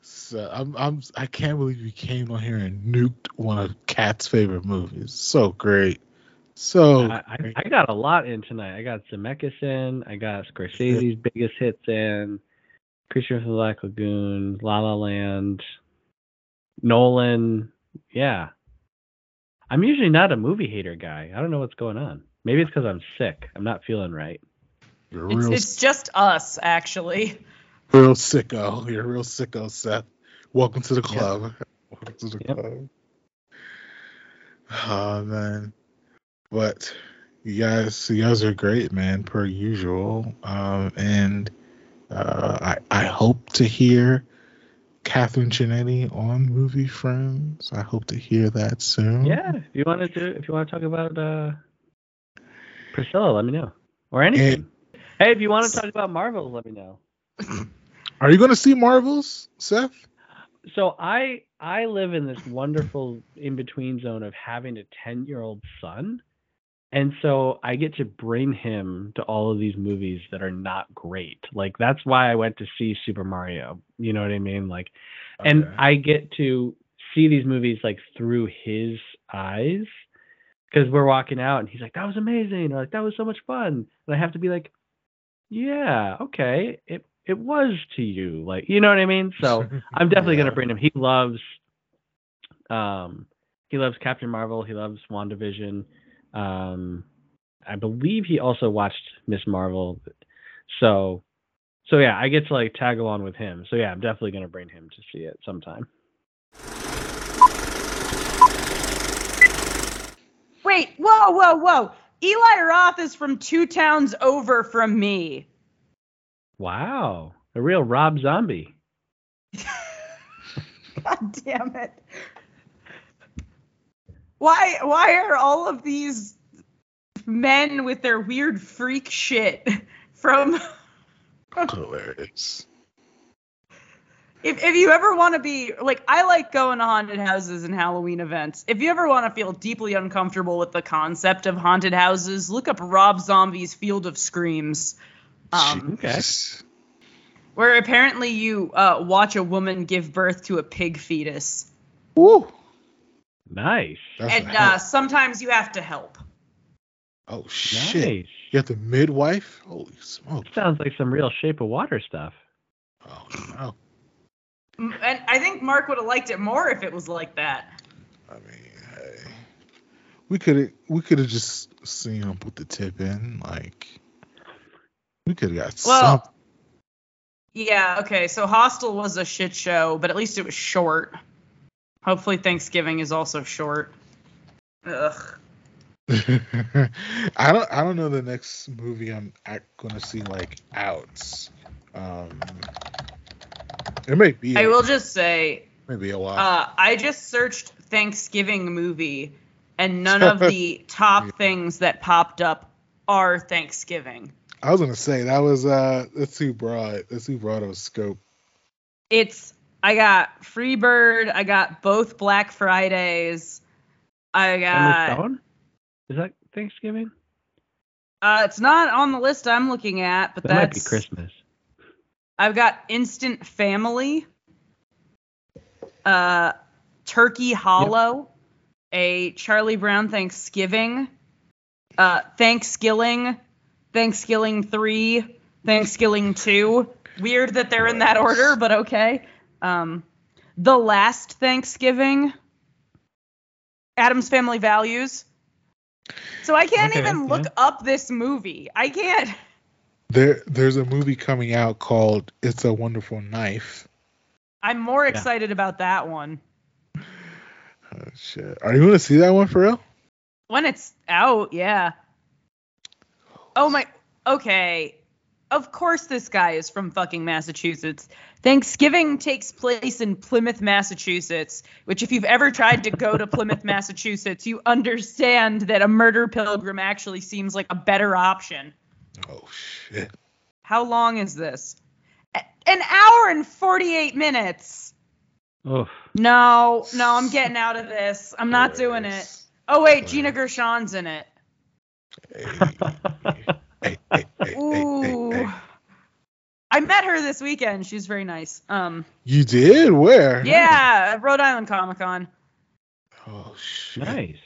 S1: So I'm I'm I can't believe you came on here and nuked one of Kat's favorite movies. So great. So
S3: I, I, I got a lot in tonight. I got Zemeckis in. I got Scorsese's biggest hits in. Creature of the Black Lagoon, La La Land, Nolan. Yeah. I'm usually not a movie hater guy. I don't know what's going on. Maybe it's because I'm sick. I'm not feeling right.
S1: you're
S2: It's
S1: real
S2: it's just us actually.
S1: real sicko. You're a real sicko, Seth. Welcome to the club. Welcome to the
S3: Yep.
S1: club. Oh man. But you guys you guys are great, man, per usual. Um and uh I I hope to hear Catherine Janetti on Movie Friends. I hope to hear that soon.
S3: Yeah. If you want to do, if you want to talk about uh, Priscilla, let me know. Or anything. hey, if you want to talk about Marvel, let me know.
S1: Are you going to see Marvels, Seth?
S3: So I I live in this wonderful in between zone of having a 10 year old son. And so I get to bring him to all of these movies that are not great. Like that's why I went to see Super Mario. You know what I mean? Like and I get to see these movies like through his eyes because we're walking out and he's like, "That was amazing," or like, "That was so much fun," and I have to be like, "Yeah, okay, it it was to you," like you know what I mean. So (laughs) I'm definitely
S1: Yeah.
S3: gonna bring him. He loves, um, he loves Captain Marvel. He loves WandaVision. Um, I believe he also watched Miss Marvel. So, so yeah, I get to like tag along with him. So yeah, I'm definitely gonna bring him to see it sometime.
S2: Wait, whoa, whoa, whoa. Eli Roth is from two towns over from me.
S3: Wow, a real Rob Zombie. (laughs)
S2: God damn it. Why why are all of these men with their weird freak shit from
S1: Hilarious.
S2: if, if you ever want to be like I like going to haunted houses and Halloween events. If you ever want to feel deeply uncomfortable with the concept of haunted houses, look up Rob Zombie's Field of Screams. Um,
S3: Okay.
S1: Jeez.
S2: where apparently you uh, watch a woman give birth to a pig fetus.
S1: Woo.
S3: Nice.
S1: That's
S2: and uh, sometimes you have to help.
S1: oh shit!
S3: Nice.
S1: You have the midwife. Holy smoke!
S3: Sounds like some real Shape of Water stuff.
S1: Oh no!
S2: And I think Marc would have liked it more if it was like that.
S1: I mean, hey, we could have we could have just seen him put the tip in. Like, we could have got
S2: Well,
S1: something.
S2: Yeah, okay, so Hostel was a shit show, but at least it was short. Hopefully Thanksgiving is also short. Ugh. (laughs)
S1: I don't I don't know the next movie I'm ac- gonna see like out. Um, it may be.
S2: I will just say,
S1: maybe a while.
S2: uh, I just searched Thanksgiving movie, and none of the (laughs) top things that popped up are Thanksgiving.
S1: I was gonna say that was uh that's too broad. That's too broad of a scope.
S2: It's I got Freebird, I got both Black Fridays, I got?
S3: Is that Thanksgiving?
S2: uh, it's not on the list I'm looking at, but
S3: That might
S2: that's
S3: be Christmas.
S2: I've got Instant Family, uh, Turkey Hollow, a Charlie Brown Thanksgiving, uh, Thanksgiving, Thanksgiving 3, Thanksgiving 2. Weird that they're in that order, but okay. Um, the Last Thanksgiving, Addams Family Values. So I can't
S3: Okay,
S2: even look
S3: yeah.
S2: up this movie. I can't.
S1: There there's a movie coming out called It's a Wonderful Knife.
S2: I'm more
S3: Yeah.
S2: excited about that one.
S1: Oh, shit. Are you gonna see that one for real?
S2: When it's out, yeah. Oh my. Okay. Of course, this guy is from fucking Massachusetts. Thanksgiving takes place in Plymouth, Massachusetts, which, if you've ever tried to go to Plymouth, Massachusetts, you understand that a murder pilgrim actually seems like a better option.
S1: Oh shit.
S2: How long is this? A- An hour and 48 minutes.
S3: Oof.
S2: No, no, I'm getting out of this. I'm not doing it. Oh, wait, Gina Gershon's in it.
S1: Hey, hey, hey, hey, hey,
S2: Ooh.
S1: Hey, hey.
S2: I met her this weekend. She's very nice. Um,
S1: You did? Where?
S2: yeah, Rhode Island Comic Con.
S1: Oh shit.
S3: nice.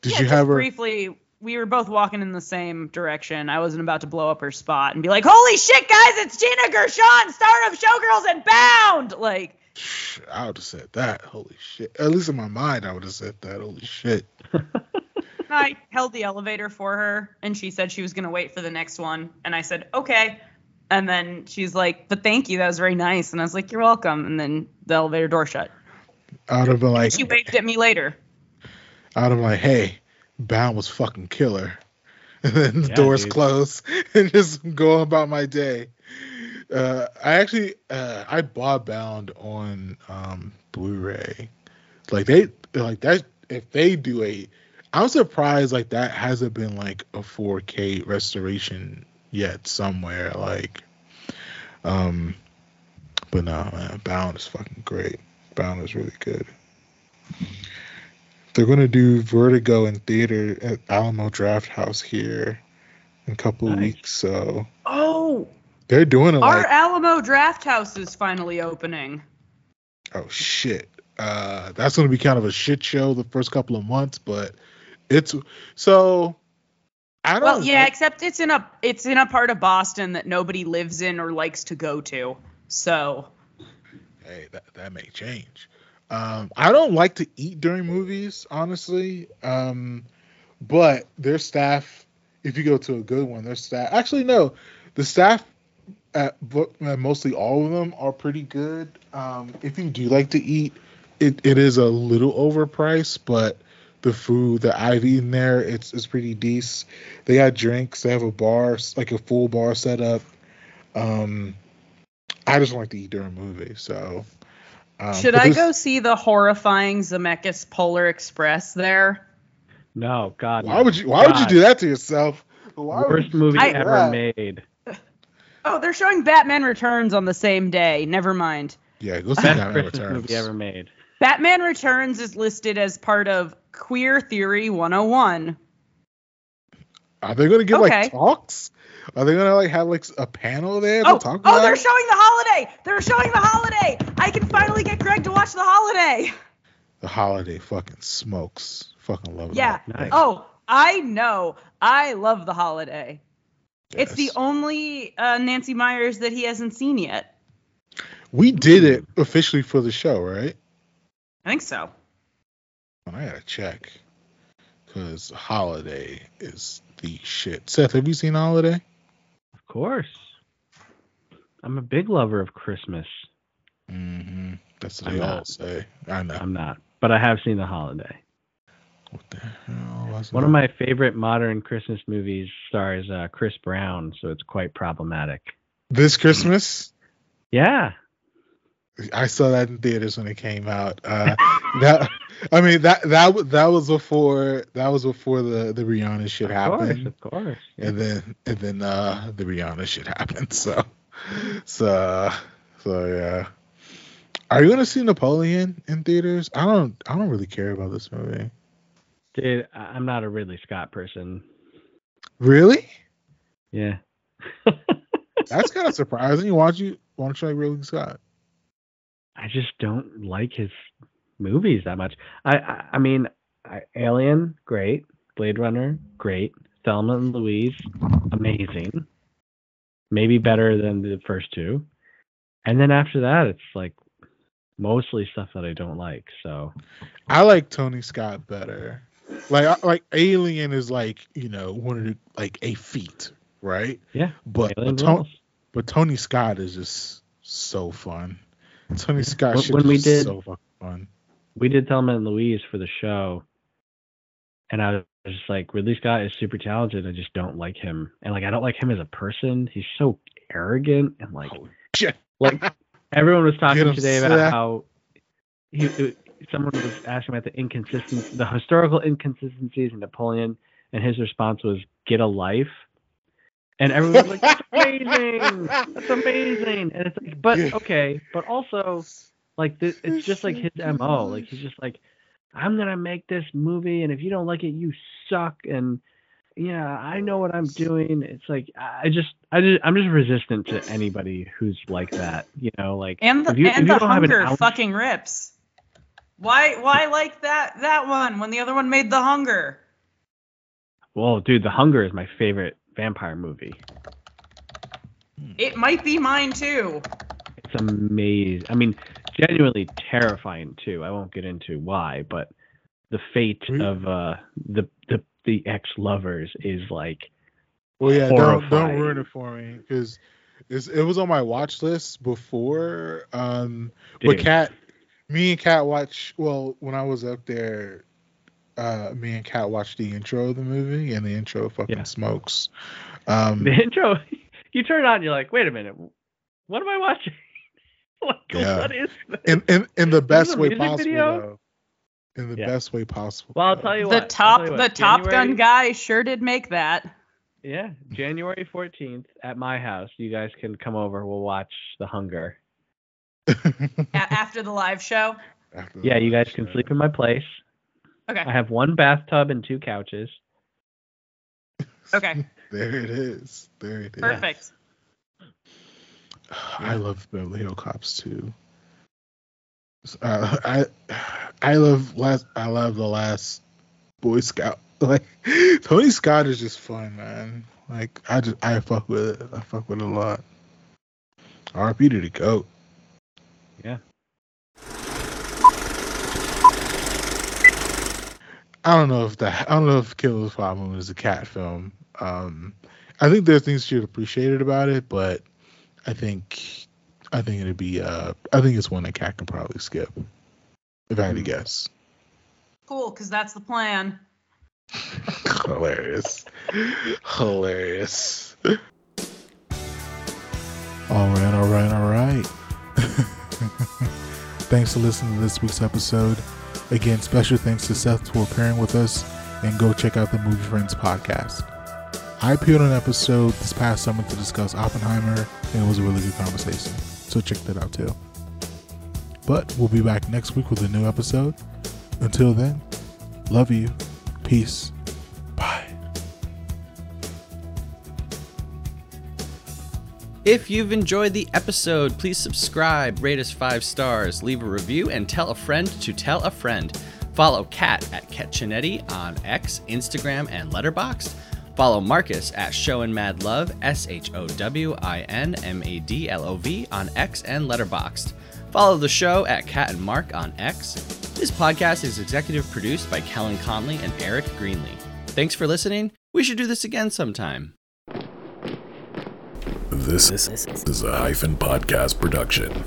S1: Did
S2: yeah,
S1: you have her?
S2: briefly? We were both walking in the same direction. I wasn't about to blow up her spot and be like, "Holy shit, guys! It's Gina Gershon, star of Showgirls and Bound!" Like,
S1: I would have said that. Holy shit. At least in my mind, I would have said that. Holy shit. (laughs)
S2: I held the elevator for her, and she said she was gonna wait for the next one, and I said, "Okay." And then she's like, "But thank you, that was very nice." And I was like, "You're welcome." And then the elevator door shut.
S1: Out of have been like,
S2: She waved at me later.
S1: Out of have like, hey, Bound was fucking killer. (laughs) And then the
S3: Yeah,
S1: doors
S3: dude.
S1: close (laughs) and just go about my day. Uh, I actually, uh, I bought Bound on um, Blu-ray. Like they, like that. If they do a, I'm surprised like that hasn't been like a 4K restoration yet somewhere. Like, um, but no, man, Bound is fucking great. Bound is really good. They're gonna do Vertigo in theater at Alamo Drafthouse here in a couple of
S3: Nice.
S1: weeks. So
S2: Oh,
S1: they're doing it
S2: our
S1: like,
S2: Alamo Drafthouse is finally opening.
S1: oh shit. Uh, that's gonna be kind of a shit show the first couple of months, but it's so. I don't.
S2: Well, yeah, except it's in a it's in a part of Boston that nobody lives in or likes to go to. So
S1: hey, that that may change. Um, I don't like to eat during movies, honestly. Um, but their staff, if you go to a good one, their staff actually no, the staff at mostly all of them are pretty good. Um, if you do like to eat, it, it is a little overpriced, but the food that I've eaten there, it's it's pretty decent. They got drinks, they have a bar, like a full bar set up. Um, I just like to eat during movies, so. Um,
S2: should I
S1: this-
S2: go see the horrifying Zemeckis Polar Express there?
S3: No, God.
S1: Why
S3: no.
S1: would you? Why would you do that to yourself? Why would
S3: Worst
S1: you
S3: movie
S2: I-
S3: ever
S1: that?
S3: made.
S2: Oh, they're showing Batman Returns on the same day. Never mind.
S1: Yeah, go see
S3: Best
S1: Batman
S3: Christmas
S1: Returns.
S3: movie ever made.
S2: Batman Returns is listed as part of Queer Theory 101.
S1: Are they gonna give
S2: Okay.
S1: like talks? Are they gonna like have like a panel there to
S2: Oh,
S1: talk
S2: oh,
S1: about?
S2: they're
S1: it?
S2: showing the holiday. They're showing the holiday. I can finally get Greg to watch the holiday.
S1: the holiday fucking smokes. Fucking love it.
S2: Yeah.
S3: Nice.
S2: Oh, I know. I love the holiday. It's the only uh, Nancy Meyers that he hasn't seen yet.
S1: we did it officially for the show, right?
S2: I think so.
S1: I gotta check because holiday is the shit. Seth, have you seen holiday?
S3: Of course. I'm a big lover of Christmas.
S1: Mm-hmm. That's what
S3: I'm
S1: they all
S3: not.
S1: say. I know.
S3: I'm not, but I have seen The Holiday.
S1: what the hell was
S3: One
S1: that?
S3: of my favorite modern Christmas movies stars uh, Chris Brown, so it's quite problematic.
S1: this Christmas.
S3: Yeah.
S1: I saw that in theaters when it came out. Uh, that I mean that that that was before that was before the the Rihanna shit
S3: Of course,
S1: happened,
S3: of course. Yeah.
S1: and then and then uh the Rihanna shit happened. So so so yeah. Are you gonna see Napoleon in theaters? I don't I don't really care about this movie.
S3: Dude, I'm not a Ridley Scott person.
S1: Really?
S3: Yeah. (laughs)
S1: That's kind of surprising. Why don't you why don't you like Ridley Scott?
S3: I just don't like his movies that much. I I, I mean, I, Alien, great. Blade Runner, great. Thelma and Louise, amazing. Maybe better than the first two. And then after that, it's like mostly stuff that I don't like. So
S1: I like Tony Scott better. Like like Alien is like you know one of the like a feat, right?
S3: yeah,
S1: But but, but Tony Scott is just so fun. (laughs) Tony Scott
S3: When-
S1: shit
S3: we did-
S1: so fucking fun.
S3: we did Thelma and Louise for the show, and I was just like, Ridley Scott is super talented. I just don't like him, and like I don't like him as a person. He's so arrogant and like
S1: shit.
S3: like (laughs) everyone was talking today about how he it- someone was asking about the inconsistency, the historical inconsistencies in Napoleon, and his response was "get a life." And everyone was like, "That's (laughs) amazing! That's amazing!" And it's like, but okay, but also like th- it's just like his mo. Like he's just like, I'm gonna make this movie, and if you don't like it, you suck. And yeah, I know what I'm doing. It's like I just, I just, I'm just resistant to anybody who's like that. You know, like
S2: And the
S3: if you, if
S2: and
S3: you
S2: the
S3: don't have an
S2: hunger
S3: ounce-
S2: fucking rips. Why why like that that one when the other one made the hunger?
S3: Well, dude, The Hunger is my favorite vampire movie.
S2: It might be mine too.
S3: It's amazing. I mean, genuinely terrifying too. I won't get into why, but the fate
S1: Really?
S3: of uh the the the ex lovers is like
S1: Well, yeah, don't don't ruin it for me because it was on my watch list before. Um, but Kat, me and Kat watch. Well, when I was up there, uh, me and Kat watched the intro of the movie, and the intro fucking
S3: Yeah.
S1: smokes. (laughs) Um,
S3: the intro. (laughs) You turn it on, you're like, wait a minute, what am I watching? (laughs) like,
S1: Yeah.
S3: what is this?
S1: in, in in the best
S3: a
S1: way possible.
S3: video?
S1: Though. in the
S3: Yeah.
S1: best way possible.
S3: Well, I'll tell you
S2: The
S3: what. I'll
S2: top
S3: tell you
S2: the
S3: what,
S2: Top Gun guy sure did make that.
S3: Yeah, January 14th at my house. You guys can come over. We'll watch The Hunger.
S2: A- after the live show.
S1: After
S3: Yeah,
S1: the
S3: you guys
S1: last
S3: can sleep in my place.
S2: Okay.
S3: I have one bathtub and two couches.
S2: Okay. (laughs)
S1: There it is. There it is.
S2: Perfect. (sighs)
S1: I love Beverly Hill Cops too. Uh, I (sighs) I love last I love the last Boy Scout. (laughs) Like Tony Scott is just fun, man. Like I just I fuck with it. I fuck with it a lot. RP to the goat. I don't know if that I don't know if Killer's Five Moon is a Kat film. Um, I think there's things you'd appreciate about it, but I think I think it'd be uh I think it's one that Kat can probably skip. If I had to
S3: Hmm.
S1: guess.
S2: Cool, because that's the plan. (laughs)
S1: Hilarious. Hilarious. All right, all right, all right. (laughs) thanks for listening to this week's episode. Again, special thanks to Seth for appearing with us, and go check out the Movie Friends podcast. I appeared on an episode this past summer to discuss Oppenheimer, and it was a really good conversation. So check that out too. But we'll be back next week with a new episode. Until then, love you. Peace.
S6: If you've enjoyed the episode, please subscribe, rate us five stars, leave a review, and tell a friend to tell a friend. Follow Kat at Ketchinetti on X, Instagram, and Letterboxd. Follow Marcus at Show and Mad Love, S H O W I N M A D L O V on X and Letterboxd. Follow the show at Kat and Marc on X. This podcast is executive produced by Kellen Conley and Eric Greenlee. Thanks for listening. We should do this again sometime.
S7: This is a hyphen podcast production.